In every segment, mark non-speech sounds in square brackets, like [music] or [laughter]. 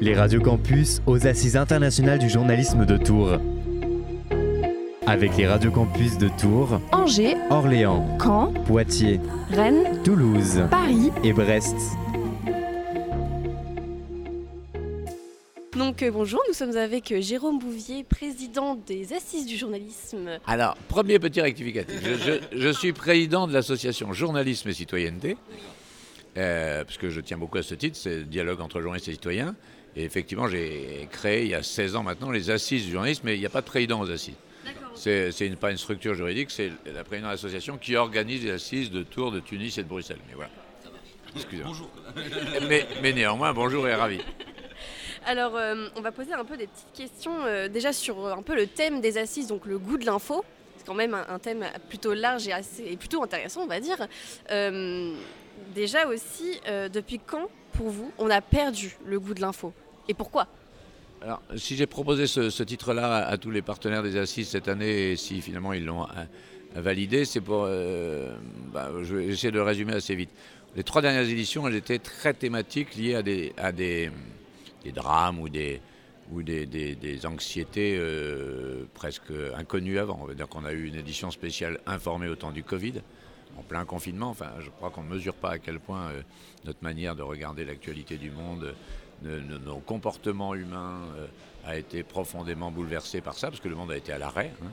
Les radios campus aux Assises internationales du journalisme de Tours. Avec les radios campus de Tours, Angers, Orléans, Caen, Poitiers, Rennes, Toulouse Paris. et Brest. Donc euh, bonjour, nous sommes avec euh, Jérôme Bouvier, président des Assises du journalisme. Alors, premier petit rectificatif. Je, je- je suis président de l'association Journalisme et Citoyenneté, euh, parce que je tiens beaucoup à ce titre, c'est le dialogue entre journalistes et citoyens. Et effectivement, j'ai créé il y a 16 ans maintenant les Assises du journalisme, mais il n'y a pas de président aux Assises. C'est une- pas une structure juridique, c'est la présidente de l'association qui organise les Assises de Tours, de Tunis et de Bruxelles. Mais voilà. Excusez-moi. [laughs] Mais, mais néanmoins, bonjour et ravi. [laughs] Alors euh, on va poser un peu des petites questions euh, déjà sur euh, un peu le thème des Assises, donc le goût de l'info. C'est quand même un, un thème plutôt large et, assez, et plutôt intéressant on va dire. Déjà aussi, euh, depuis quand pour vous on a perdu le goût de l'info? Et pourquoi? Alors, si j'ai proposé ce, titre-là à, tous les partenaires des assises cette année, et si finalement ils l'ont euh, validé, c'est pour. euh, bah, je vais essayer de le résumer assez vite. Les trois dernières éditions, elles étaient très thématiques liées à des, drames ou des, anxiétés euh, presque inconnues avant. On va dire qu'on a eu une édition spéciale informée au temps du Covid, en plein confinement. Enfin, je crois qu'on ne mesure pas à quel point euh, notre manière de regarder l'actualité du monde, de, de nos comportements humains euh, a été profondément bouleversé par ça, parce que le monde a été à l'arrêt. hein.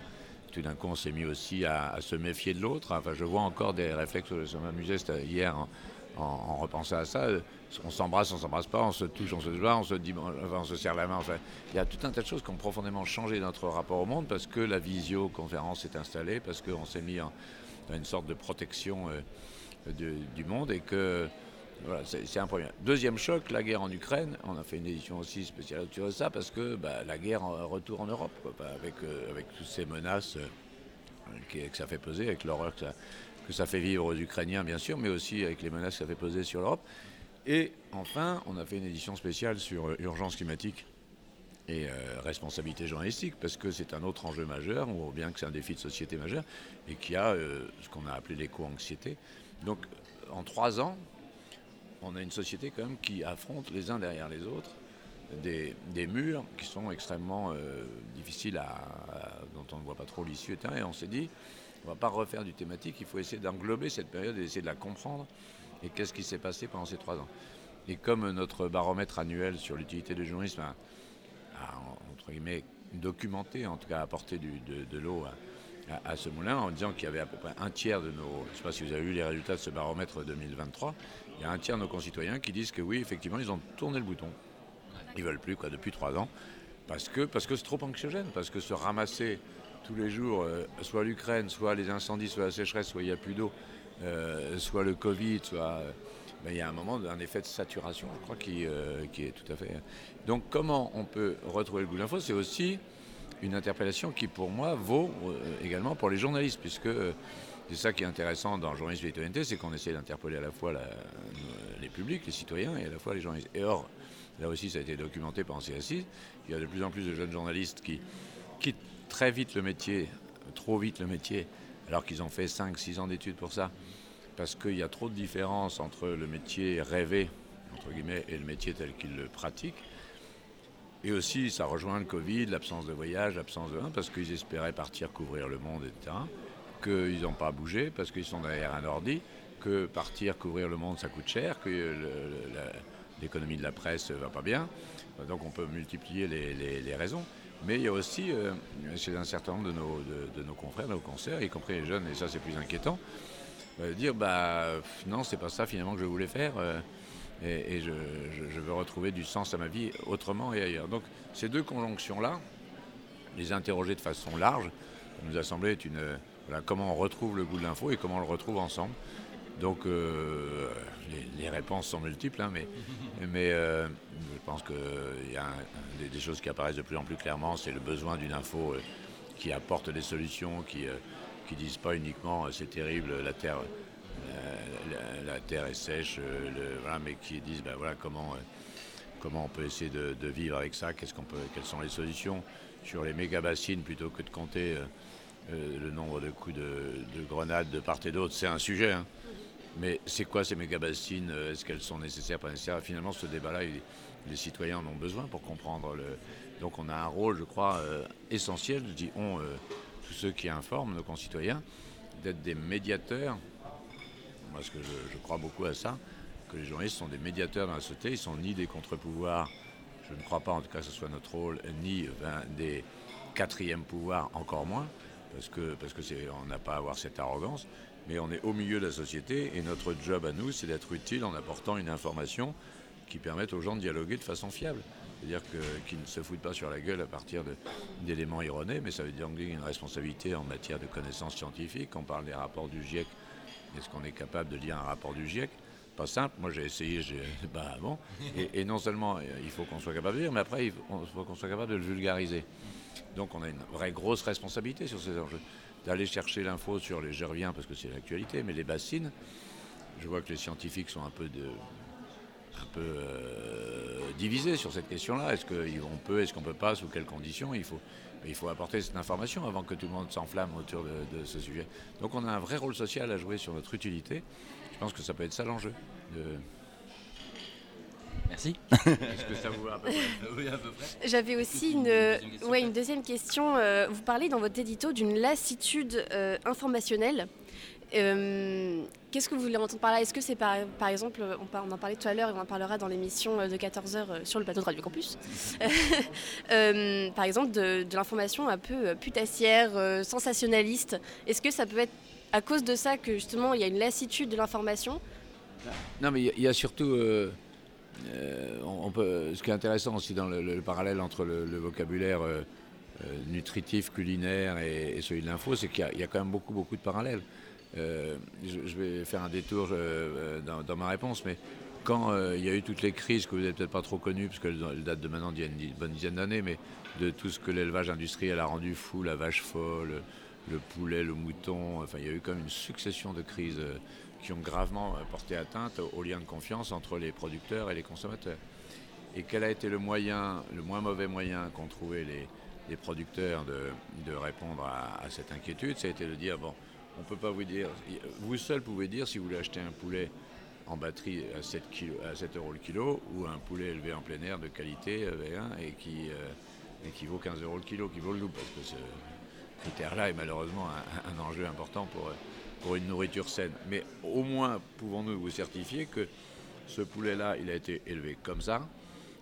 Tout d'un coup, on s'est mis aussi à, se méfier de l'autre. Enfin, je vois encore des réflexes, m'amusait c'était hier en, en, en repensant à ça. On s'embrasse, on s'embrasse pas, on se touche, on se voit, on se dit, on se serre la main. Enfin, il y a tout un tas de choses qui ont profondément changé notre rapport au monde parce que la visioconférence est installée, parce qu'on s'est mis en- une sorte de protection euh, du monde et que voilà, c'est un premier. Deuxième choc, la guerre en Ukraine. On a fait une édition aussi spéciale sur ça parce que bah, la guerre en- retour en Europe, quoi, avec, euh, avec toutes ces menaces euh, que ça fait peser, avec l'horreur que ça, que ça fait vivre aux Ukrainiens, bien sûr, mais aussi avec les menaces que ça fait peser sur l'Europe. Et enfin, on a fait une édition spéciale sur euh, urgence climatique et euh, responsabilité journalistique, parce que c'est un autre enjeu majeur, ou bien que c'est un défi de société majeur, et qui a euh, ce qu'on a appelé l'éco-anxiété. Donc, en trois ans, on a une société quand même qui affronte les uns derrière les autres des, des murs qui sont extrêmement euh, difficiles à, dont on ne voit pas trop l'issue. et on s'est dit, on va pas refaire du thématique, il faut essayer d'englober cette période et essayer de la comprendre. Et qu'est-ce qui s'est passé pendant ces trois ans? Et comme notre baromètre annuel sur l'utilité du journalisme a, a, entre guillemets, documenté, en tout cas apporté du- de, l'eau à, à- à ce moulin, en disant qu'il y avait à peu près un tiers de nos, je ne sais pas si vous avez vu les résultats de ce baromètre 2023, il y a un tiers de nos concitoyens qui disent que oui, effectivement, ils ont tourné le bouton. Ils veulent plus, quoi, depuis trois ans, parce que parce que c'est trop anxiogène, parce que se ramasser tous les jours, euh, soit l'Ukraine, soit les incendies, soit la sécheresse, soit il n'y a plus d'eau, euh, soit le Covid, soit euh, il y a un moment d'un effet de saturation, je crois, qui, euh, qui est tout à fait. Donc, comment on peut retrouver le goût de l'info? C'est aussi une interpellation qui, pour moi, vaut euh, également pour les journalistes, puisque euh, c'est ça qui est intéressant dans le journalisme citoyenneté, c'est qu'on essaie d'interpeller à la fois les publics, les citoyens, et à la fois les journalistes. Et or, là aussi, ça a été documenté pendant ces il y a de plus en plus de jeunes journalistes qui quittent très vite le métier, trop vite le métier, alors qu'ils ont fait 5-6 ans d'études pour ça, parce qu'il y a trop de différences entre le métier rêvé, entre guillemets, et le métier tel qu'ils le pratiquent. Et aussi, ça rejoint le Covid, l'absence de voyage, l'absence de... parce qu'ils espéraient partir couvrir le monde, etc. Qu'ils n'ont pas bougé, parce qu'ils sont derrière un ordi, que partir couvrir le monde, ça coûte cher, que l'économie de la presse va pas bien. Donc on peut multiplier les, raisons. Mais il y a aussi, euh, chez un certain nombre de nos, de nos confrères, de nos concerts, y compris les jeunes, et ça c'est plus inquiétant, euh, dire bah non, c'est pas ça finalement que je voulais faire. euh, et et je, je- je veux retrouver du sens à ma vie autrement et ailleurs. Donc ces deux conjonctions-là, les interroger de façon large, nous a semblé être une. Voilà, comment on retrouve le goût de l'info et comment on le retrouve ensemble. Donc euh, les, les réponses sont multiples, hein, mais, [laughs] mais euh, je pense qu'il y a un- des, des choses qui apparaissent de plus en plus clairement, c'est le besoin d'une info euh, qui apporte des solutions, qui ne disent pas uniquement euh, c'est terrible, la terre, euh, la, terre est sèche, euh, voilà, mais qui disent ben, voilà, comment, comment on peut essayer de, vivre avec ça, qu'est-ce qu'on peut, quelles sont les solutions sur les méga bassines plutôt que de compter le nombre de coups de, de grenades de part et d'autre. C'est un sujet. hein. Mais c'est quoi ces méga-bassines Est-ce qu'elles sont nécessaires, pas nécessaires? Finalement, ce débat-là, les citoyens en ont besoin pour comprendre. Le... Donc on a un rôle, je crois, essentiel, je dis on, tous ceux qui informent nos concitoyens, d'être des médiateurs. Moi, ce que je, crois beaucoup à ça, que les journalistes sont des médiateurs dans la société, ils sont ni des contre-pouvoirs, je ne crois pas en tout cas que ce soit notre rôle, ni des quatrièmes pouvoirs, encore moins, parce que parce que n'a pas à avoir cette arrogance, mais on est au milieu de la société et notre job à nous, c'est d'être utile en apportant une information qui permette aux gens de dialoguer de façon fiable. C'est-à-dire qu'ils ne se foutent pas sur la gueule à partir d'éléments erronés, mais ça veut dire qu'il y a une responsabilité en matière de connaissances scientifiques. On parle des rapports du GIEC. Est-ce qu'on est capable de lire un rapport du GIEC? Pas simple. Moi, j'ai essayé. Bah, [laughs] bon. Et, non seulement il faut qu'on soit capable de lire, mais après, il faut qu'on soit capable de le vulgariser. Donc, on a une vraie grosse responsabilité sur ces enjeux. D'aller chercher l'info sur les. Je reviens parce que c'est l'actualité, mais les bassines. Je vois que les scientifiques sont un peu de, un peu euh, divisé sur cette question-là. Est-ce qu'on peut, est-ce qu'on ne peut pas, sous quelles conditions il faut, il faut apporter cette information avant que tout le monde s'enflamme autour de, ce sujet. Donc on a un vrai rôle social à jouer sur notre utilité. Je pense que ça peut être ça l'enjeu. Merci. [laughs] Est-ce que ça vous va à peu près? [laughs] Oui, à peu près. J'avais aussi une, ouais, une deuxième question. Euh, vous parlez dans votre édito d'une lassitude euh, informationnelle. Euh, qu'est-ce que vous voulez entendre par là? Est-ce que c'est par, par exemple, on, en parlait tout à l'heure et on en parlera dans l'émission euh, de 14h euh, sur le plateau de Radio Campus, [laughs] par exemple de, l'information un peu putassière, sensationnaliste. Est-ce que ça peut être à cause de ça que justement il y a une lassitude de l'information? Non, mais il y, a surtout... on peut, ce qui est intéressant aussi dans le, parallèle entre le, vocabulaire nutritif, culinaire et, celui de l'info, c'est qu'il y, y, a quand même beaucoup, beaucoup de parallèles. Euh, je, vais faire un détour euh, dans, ma réponse, mais quand euh, il y a eu toutes les crises que vous n'avez peut-être pas trop connues, parce qu'elles datent de maintenant d'il y a une bonne dizaine d'années, mais de tout ce que l'élevage industriel a rendu fou, la vache folle, le poulet, le mouton, enfin il y a eu comme une succession de crises qui ont gravement porté atteinte au lien de confiance entre les producteurs et les consommateurs. Et quel a été le moyen, le moins mauvais moyen qu'ont trouvé les, producteurs de, répondre à, à, cette inquiétude? Ça a été de dire, bon, on ne peut pas vous dire. Vous seul pouvez dire si vous voulez acheter un poulet en batterie à 7, à 7 euros le kilo ou un poulet élevé en plein air de qualité euh, et, qui, euh, qui vaut 15 euros le kilo, qui vaut le double. Parce que ce critère-là est malheureusement un, enjeu important pour, pour une nourriture saine. Mais au moins pouvons-nous vous certifier que ce poulet-là, il a été élevé comme ça,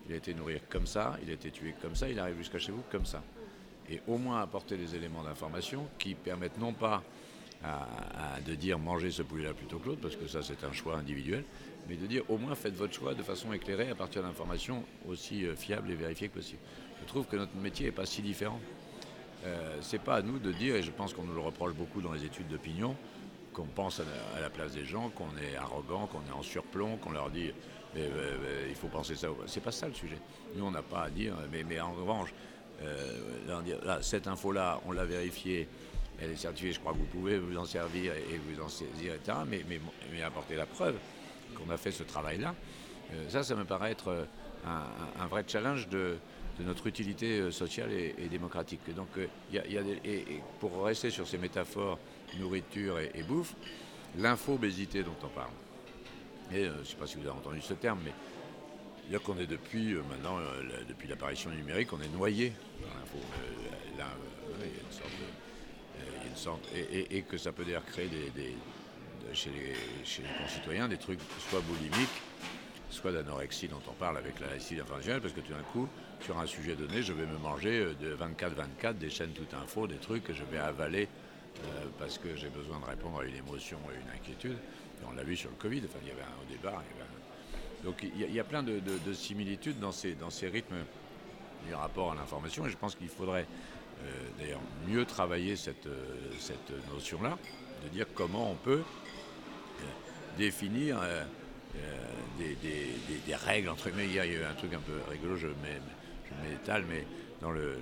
il a été nourri comme ça, il a été tué comme ça, il arrive jusqu'à chez vous comme ça. Et au moins apporter des éléments d'information qui permettent non pas de dire manger ce poulet-là plutôt que l'autre, parce que ça c'est un choix individuel, mais de dire au moins faites votre choix de façon éclairée à partir d'informations aussi euh, fiables et vérifiées que possible. Je trouve que notre métier n'est pas si différent. Euh, c'est pas à nous de dire, et je pense qu'on nous le reproche beaucoup dans les études d'opinion, qu'on pense à la, place des gens, qu'on est arrogant, qu'on est en surplomb, qu'on leur dit mais, il faut penser ça. C'est pas ça le sujet. Nous on n'a pas à dire, mais, mais en revanche, euh, cette info-là, on l'a vérifiée, elle est certifiée, je crois que vous pouvez vous en servir et vous en saisir, etc. Mais, apporter la preuve qu'on a fait ce travail-là, euh, ça, ça me paraît être euh, un, vrai challenge de, notre utilité euh, sociale et, démocratique. donc, y a, et, pour rester sur ces métaphores nourriture et, bouffe, l'infobésité dont on parle. Et je ne sais pas si vous avez entendu ce terme, mais dire qu'on est depuis maintenant, depuis l'apparition numérique, on est noyé dans l'info. là, il y a une sorte et, que ça peut d'ailleurs créer chez, les, concitoyens des trucs soit boulimiques, soit d'anorexie dont on parle avec la laïcité informationnelle, parce que tout d'un coup, sur un sujet donné, je vais me manger euh, de 24-24 des chaînes tout info, des trucs que je vais avaler euh, parce que j'ai besoin de répondre à une émotion et une inquiétude. on l'a vu sur le Covid, enfin, il y avait un débat. Donc il y, a, plein de, similitudes dans ces, rythmes du rapport à l'information, et je pense qu'il faudrait d'ailleurs mieux travailler cette, euh, cette notion-là, de dire comment on peut euh, définir des, règles, entre guillemets. il y a eu un truc un peu rigolo, je m'étale, mais dans le,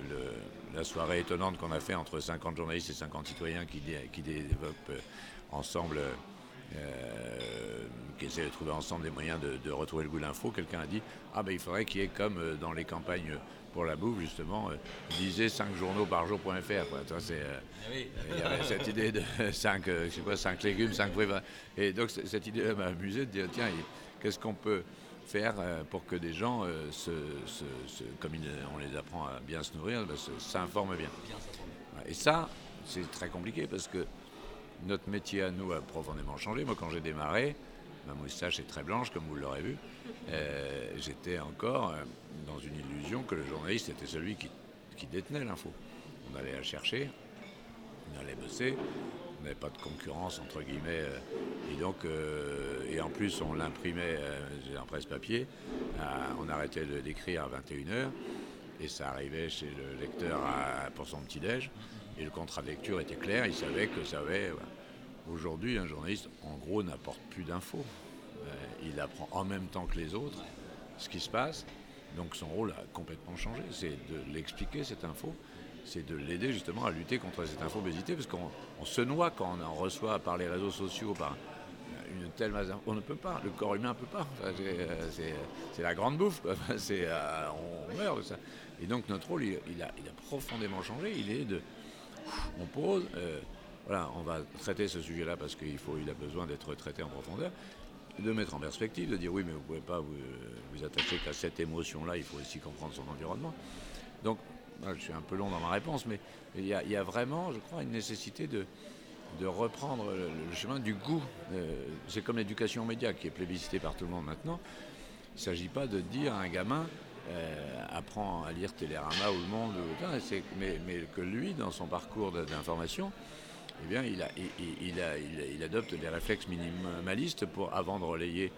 la soirée étonnante qu'on a fait entre 50 journalistes et 50 citoyens qui, qui développent ensemble euh, qui essaient de trouver ensemble des moyens de, retrouver le goût de l'info. Quelqu'un a dit Ah ben il faudrait qu'il y ait comme euh, dans les campagnes pour la bouffe, justement, euh, lisez 5 journaux par jour.fr. C'est, ah Il y avait cette idée de 5, quoi, 5 légumes, 5 fruits. Et donc cette idée m'a amusé de dire Tiens, qu'est-ce qu'on peut faire pour que des gens, se, comme on les apprend à bien se nourrir, ben, s'informent bien. Et ça, c'est très compliqué parce que notre métier à nous a profondément changé. Moi, quand j'ai démarré, ma moustache est très blanche, comme vous l'aurez vu. Euh, j'étais encore euh, dans une illusion que le journaliste était celui qui, détenait l'info. On allait la chercher, on allait bosser, on n'avait pas de concurrence, entre guillemets. Euh, et donc, et en plus, on l'imprimait en presse-papier. on arrêtait d'écrire à 21h. Et ça arrivait chez le lecteur pour son petit-déj. Et le contrat de lecture était clair, il savait que ça avait. Aujourd'hui, un journaliste, en gros, n'apporte plus d'infos. Euh, il apprend en même temps que les autres ce qui se passe. Donc son rôle a complètement changé. C'est de l'expliquer, cette info. C'est de l'aider justement à lutter contre cette infobésité. Parce qu'on se noie quand on en reçoit par les réseaux sociaux, par une telle masse On ne peut pas. Le corps humain ne peut pas. Euh, c'est la grande bouffe. Euh, on meurt ça. Et donc notre rôle, il, a, il a profondément changé. Il est de on pose. Euh, voilà, on va traiter ce sujet-là parce qu'il faut, il a besoin d'être traité en profondeur, de mettre en perspective, de dire oui, mais vous ne pouvez pas vous, attacher qu'à cette émotion-là, il faut aussi comprendre son environnement. Donc, je suis un peu long dans ma réponse, mais il y, a, vraiment, je crois, une nécessité de, de reprendre le, chemin du goût. Euh, c'est comme l'éducation média qui est plébiscitée par tout le monde maintenant. Il ne s'agit pas de dire à un gamin, euh, apprend à lire Télérama ou Le Monde, mais, que lui, dans son parcours d'information, eh bien, il, adopte des réflexes minimalistes pour, avant de relayer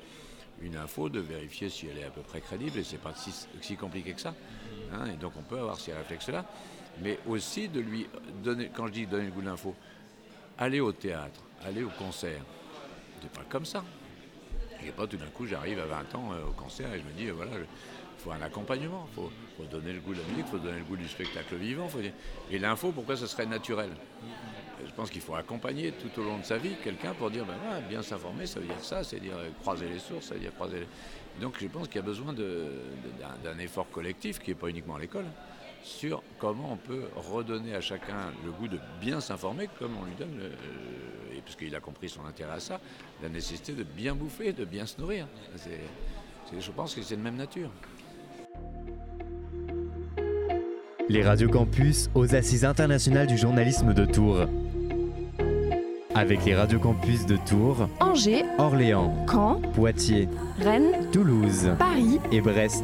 une info, de vérifier si elle est à peu près crédible, et c'est pas si, compliqué que ça. Hein, et donc on peut avoir ces réflexes-là, mais aussi de lui donner, quand je dis donner le goût de l'info, aller au théâtre, aller au concert, c'est pas comme ça. Et pas tout d'un coup j'arrive à 20 ans euh, au concert et je me dis, voilà, il faut un accompagnement, il faut, donner le goût de la musique, il faut donner le goût du spectacle vivant. Et l'info, pourquoi ce serait naturel? Je pense qu'il faut accompagner tout au long de sa vie quelqu'un pour dire, ben, bien s'informer, ça veut dire ça, c'est dire croiser les sources, ça veut dire croiser les... Donc je pense qu'il y a besoin d'un effort collectif, qui n'est pas uniquement à l'école, sur comment on peut redonner à chacun le goût de bien s'informer, comme on lui donne, et puisqu'il a compris son intérêt à ça, la nécessité de bien bouffer, de bien se nourrir. je pense que c'est de même nature. Les radios campus aux Assises internationales du journalisme de Tours. Avec les radios campus de Tours, Angers, Orléans, Caen, Poitiers, Rennes, Toulouse, Paris et Brest.